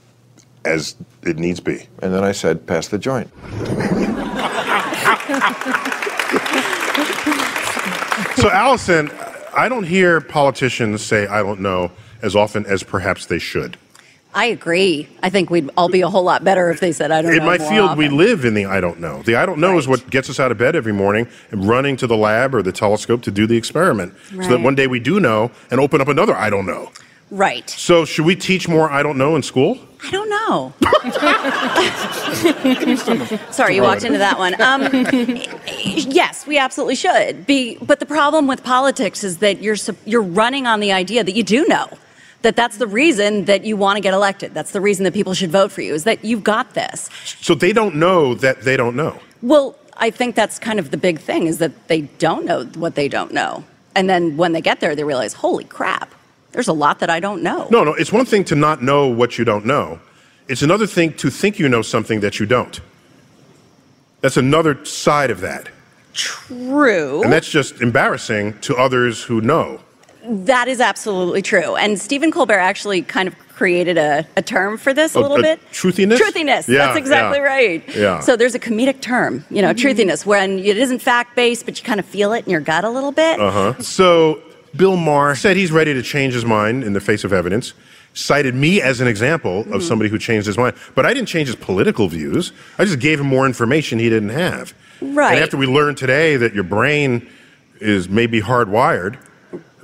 Speaker 1: as it needs be.
Speaker 3: And then I said, Pass the joint. [laughs]
Speaker 1: So, Alison, I don't hear politicians say "I don't know" as often as perhaps they should.
Speaker 4: I agree. I think we'd all be a whole lot better if they said, I don't
Speaker 1: In
Speaker 4: know.
Speaker 1: my
Speaker 4: more
Speaker 1: field, we live in the I don't know. The I don't know is what gets us out of bed every morning and running to the lab or the telescope to do the experiment. So that one day we do know and open up another I don't know.
Speaker 4: Right.
Speaker 1: So, should we teach more I don't know in school?
Speaker 4: I don't know. [laughs] Sorry, you walked into that one. [laughs] Um, yes, we absolutely should. Be, but the problem with politics is that you're you're running on the idea that you do know. That that's the reason that you want to get elected. That's the reason that people should vote for you. Is that you've got this.
Speaker 1: So they don't know that they don't know.
Speaker 4: Well, I think that's kind of the big thing is that they don't know what they don't know, and then when they get there, they realize, holy crap, there's a lot that I don't know.
Speaker 1: No, no, it's one thing to not know what you don't know. It's another thing to think you know something that you don't. That's another side of that.
Speaker 4: True.
Speaker 1: And that's just embarrassing to others who know.
Speaker 4: That is absolutely true. And Stephen Colbert actually kind of created a, a term for this a
Speaker 1: A-
Speaker 4: little
Speaker 1: a
Speaker 4: bit.
Speaker 1: truthiness?
Speaker 4: Truthiness.
Speaker 1: Yeah,
Speaker 4: That's exactly
Speaker 1: yeah.
Speaker 4: right.
Speaker 1: Yeah.
Speaker 4: So there's a comedic term, you know, truthiness, when it isn't fact based, but you kind of feel it in your gut a little bit.
Speaker 1: Uh huh. So Bill Maher said he's ready to change his mind in the face of evidence. Cited me as an example of mm-hmm. somebody who changed his mind, but I didn't change his political views. I just gave him more information he didn't have.
Speaker 4: Right.
Speaker 1: And after we learned today that your brain is maybe hardwired,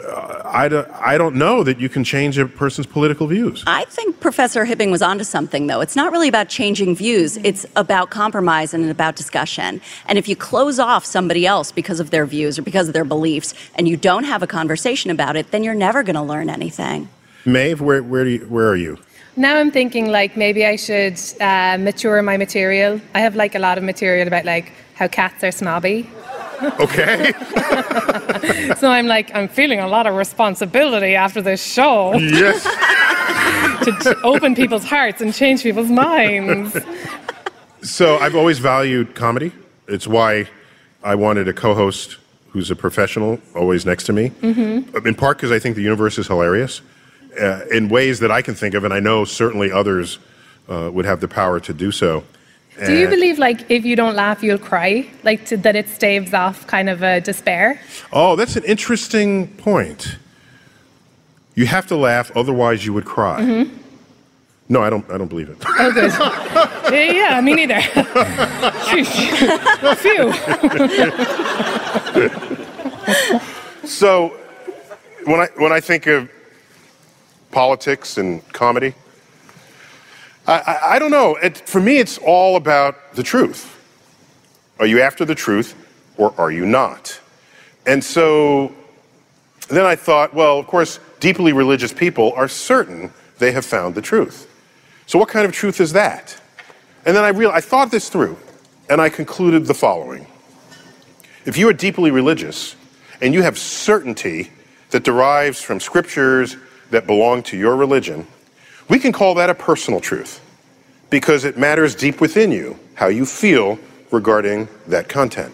Speaker 1: uh, I, don't, I don't know that you can change a person's political views.
Speaker 4: I think Professor Hibbing was onto something, though. It's not really about changing views, it's about compromise and about discussion. And if you close off somebody else because of their views or because of their beliefs, and you don't have a conversation about it, then you're never going to learn anything.
Speaker 1: Maeve, where, where, do you, where are you?
Speaker 2: Now I'm thinking like maybe I should uh, mature my material. I have like a lot of material about like how cats are snobby.
Speaker 1: Okay. [laughs]
Speaker 2: So I'm like I'm feeling a lot of responsibility after this show
Speaker 1: yes. [laughs]
Speaker 2: to open people's hearts and change people's minds.
Speaker 1: So I've always valued comedy. It's why I wanted a co-host who's a professional, always next to me. Mm-hmm. In part because I think the universe is hilarious uh, in ways that I can think of, and I know certainly others uh, would have the power to do so.
Speaker 2: Do you believe like if you don't laugh you'll cry? Like to, that it staves off kind of a despair?
Speaker 1: Oh, that's an interesting point. You have to laugh, otherwise you would cry.
Speaker 2: Mm-hmm.
Speaker 1: No, I don't. I don't believe it.
Speaker 2: Oh, good. [laughs] yeah, yeah, me neither. [laughs] Phew.
Speaker 1: So, when I when I think of politics and comedy, I, I, I don't know. It, for me, it's all about the truth. Are you after the truth, or are you not? And so, then I thought, well, of course, deeply religious people are certain they have found the truth. So, what kind of truth is that? And then I real I thought this through, and I concluded the following. If you are deeply religious and you have certainty that derives from scriptures that belong to your religion, we can call that a personal truth because it matters deep within you how you feel regarding that content.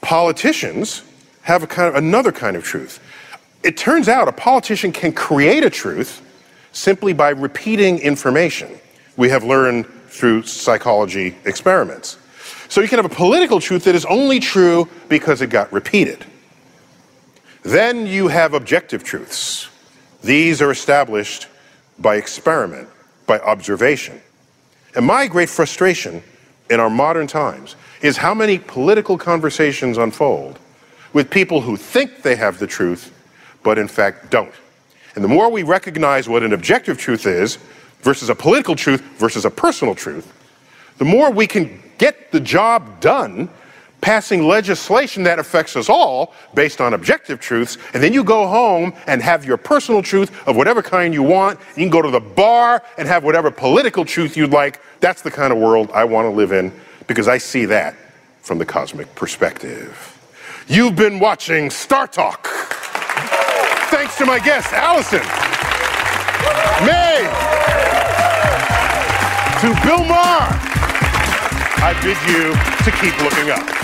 Speaker 1: Politicians have a kind of another kind of truth. It turns out a politician can create a truth simply by repeating information we have learned through psychology experiments. So you can have a political truth that is only true because it got repeated. Then you have objective truths. These are established by experiment, by observation. And my great frustration in our modern times is how many political conversations unfold with people who think they have the truth, but in fact don't. And the more we recognize what an objective truth is versus a political truth versus a personal truth, the more we can get the job done passing legislation that affects us all based on objective truths, and then you go home and have your personal truth of whatever kind you want. You can go to the bar and have whatever political truth you'd like. That's the kind of world I want to live in because I see that from the cosmic perspective. You've been watching StarTalk. Thanks to my guests, Alison, May, to Bill Maher. I bid you to keep looking up.